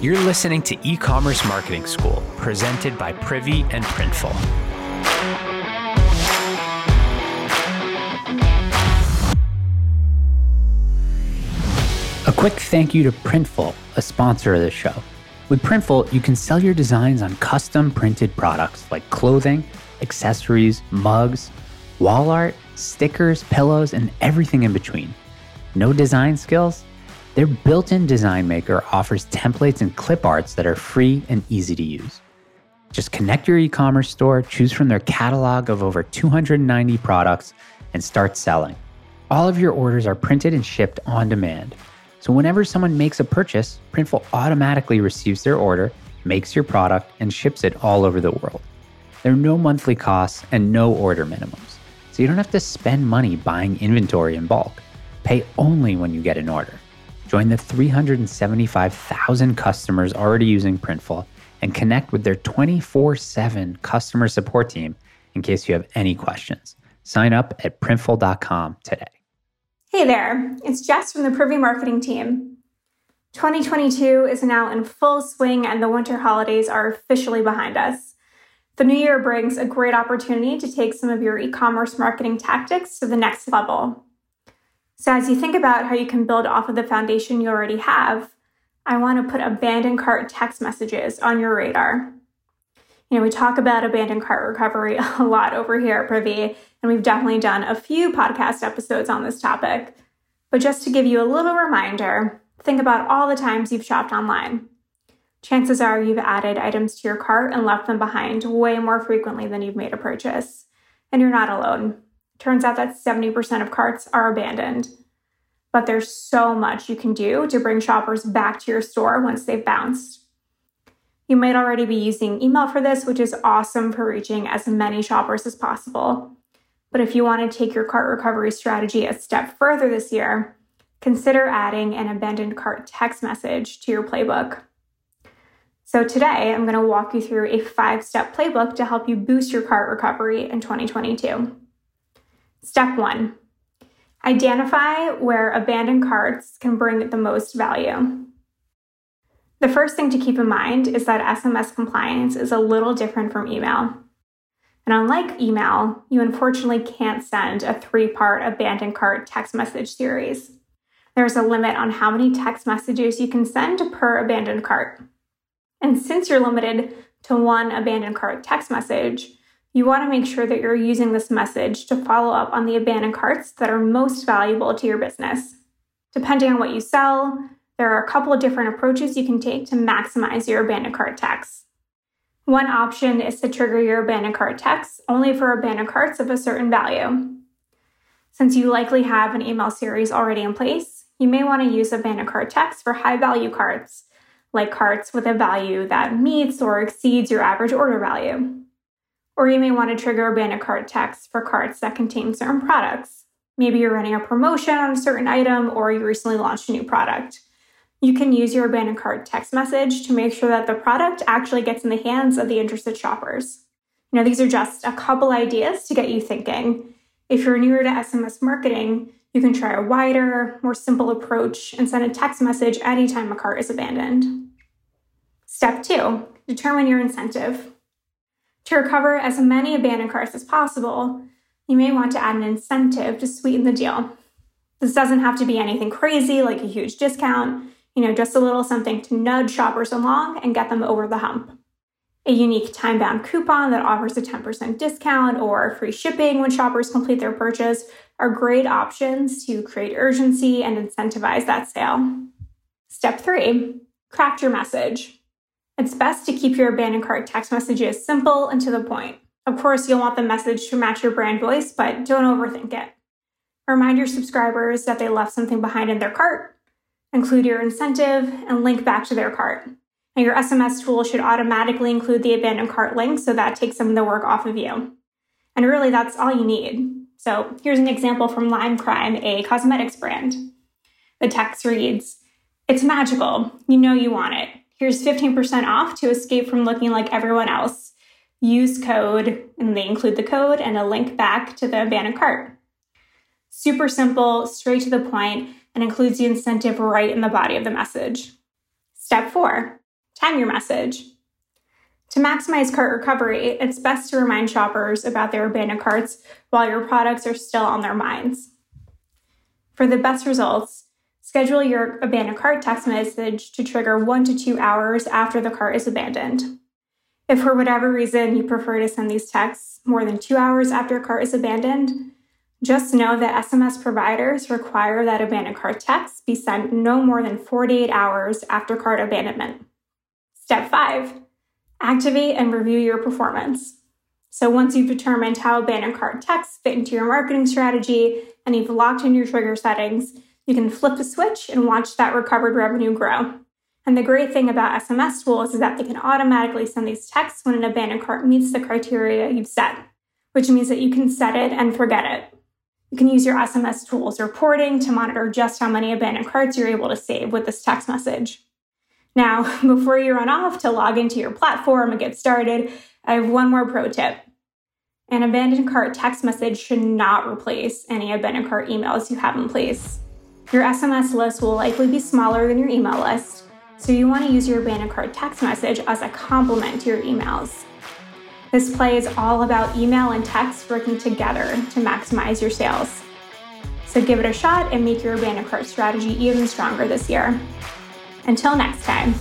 You're listening to E Commerce Marketing School, presented by Privy and Printful. A quick thank you to Printful, a sponsor of the show. With Printful, you can sell your designs on custom printed products like clothing, accessories, mugs, wall art, stickers, pillows, and everything in between. No design skills? Their built in design maker offers templates and clip arts that are free and easy to use. Just connect your e commerce store, choose from their catalog of over 290 products, and start selling. All of your orders are printed and shipped on demand. So whenever someone makes a purchase, Printful automatically receives their order, makes your product, and ships it all over the world. There are no monthly costs and no order minimums, so you don't have to spend money buying inventory in bulk. Pay only when you get an order. Join the 375,000 customers already using Printful and connect with their 24 7 customer support team in case you have any questions. Sign up at printful.com today. Hey there, it's Jess from the Privy Marketing team. 2022 is now in full swing and the winter holidays are officially behind us. The new year brings a great opportunity to take some of your e commerce marketing tactics to the next level. So, as you think about how you can build off of the foundation you already have, I want to put abandoned cart text messages on your radar. You know, we talk about abandoned cart recovery a lot over here at Privy, and we've definitely done a few podcast episodes on this topic. But just to give you a little reminder, think about all the times you've shopped online. Chances are you've added items to your cart and left them behind way more frequently than you've made a purchase. And you're not alone. Turns out that 70% of carts are abandoned. But there's so much you can do to bring shoppers back to your store once they've bounced. You might already be using email for this, which is awesome for reaching as many shoppers as possible. But if you want to take your cart recovery strategy a step further this year, consider adding an abandoned cart text message to your playbook. So, today I'm going to walk you through a five step playbook to help you boost your cart recovery in 2022. Step one identify where abandoned carts can bring the most value. The first thing to keep in mind is that SMS compliance is a little different from email. And unlike email, you unfortunately can't send a three part abandoned cart text message series. There's a limit on how many text messages you can send per abandoned cart. And since you're limited to one abandoned cart text message, you want to make sure that you're using this message to follow up on the abandoned carts that are most valuable to your business. Depending on what you sell, there are a couple of different approaches you can take to maximize your abandoned cart text. One option is to trigger your abandoned cart text only for abandoned carts of a certain value. Since you likely have an email series already in place, you may want to use abandoned cart text for high value carts, like carts with a value that meets or exceeds your average order value. Or you may want to trigger abandoned cart text for carts that contain certain products. Maybe you're running a promotion on a certain item or you recently launched a new product. You can use your abandoned cart text message to make sure that the product actually gets in the hands of the interested shoppers. You know, these are just a couple ideas to get you thinking. If you're newer to SMS marketing, you can try a wider, more simple approach and send a text message anytime a cart is abandoned. Step two, determine your incentive. To recover as many abandoned carts as possible, you may want to add an incentive to sweeten the deal. This doesn't have to be anything crazy like a huge discount, you know, just a little something to nudge shoppers along and get them over the hump. A unique time bound coupon that offers a 10% discount or free shipping when shoppers complete their purchase are great options to create urgency and incentivize that sale. Step three craft your message. It's best to keep your abandoned cart text messages simple and to the point. Of course, you'll want the message to match your brand voice, but don't overthink it. Remind your subscribers that they left something behind in their cart, include your incentive, and link back to their cart. Your SMS tool should automatically include the abandoned cart link, so that takes some of the work off of you. And really, that's all you need. So, here's an example from Lime Crime, a cosmetics brand. The text reads It's magical. You know you want it. Here's 15% off to escape from looking like everyone else. Use code, and they include the code and a link back to the abandoned cart. Super simple, straight to the point, and includes the incentive right in the body of the message. Step four Time your message. To maximize cart recovery, it's best to remind shoppers about their abandoned carts while your products are still on their minds. For the best results, schedule your abandoned cart text message to trigger one to two hours after the cart is abandoned. If for whatever reason you prefer to send these texts more than two hours after a cart is abandoned, just know that SMS providers require that abandoned cart texts be sent no more than 48 hours after cart abandonment. Step five, activate and review your performance. So once you've determined how abandoned cart texts fit into your marketing strategy and you've locked in your trigger settings, you can flip the switch and watch that recovered revenue grow. And the great thing about SMS tools is that they can automatically send these texts when an abandoned cart meets the criteria you've set, which means that you can set it and forget it. You can use your SMS tools reporting to monitor just how many abandoned carts you're able to save with this text message. Now, before you run off to log into your platform and get started, I have one more pro tip. An abandoned cart text message should not replace any abandoned cart emails you have in place. Your SMS list will likely be smaller than your email list, so you want to use your abandoned cart text message as a complement to your emails. This play is all about email and text working together to maximize your sales. So give it a shot and make your abandoned cart strategy even stronger this year. Until next time.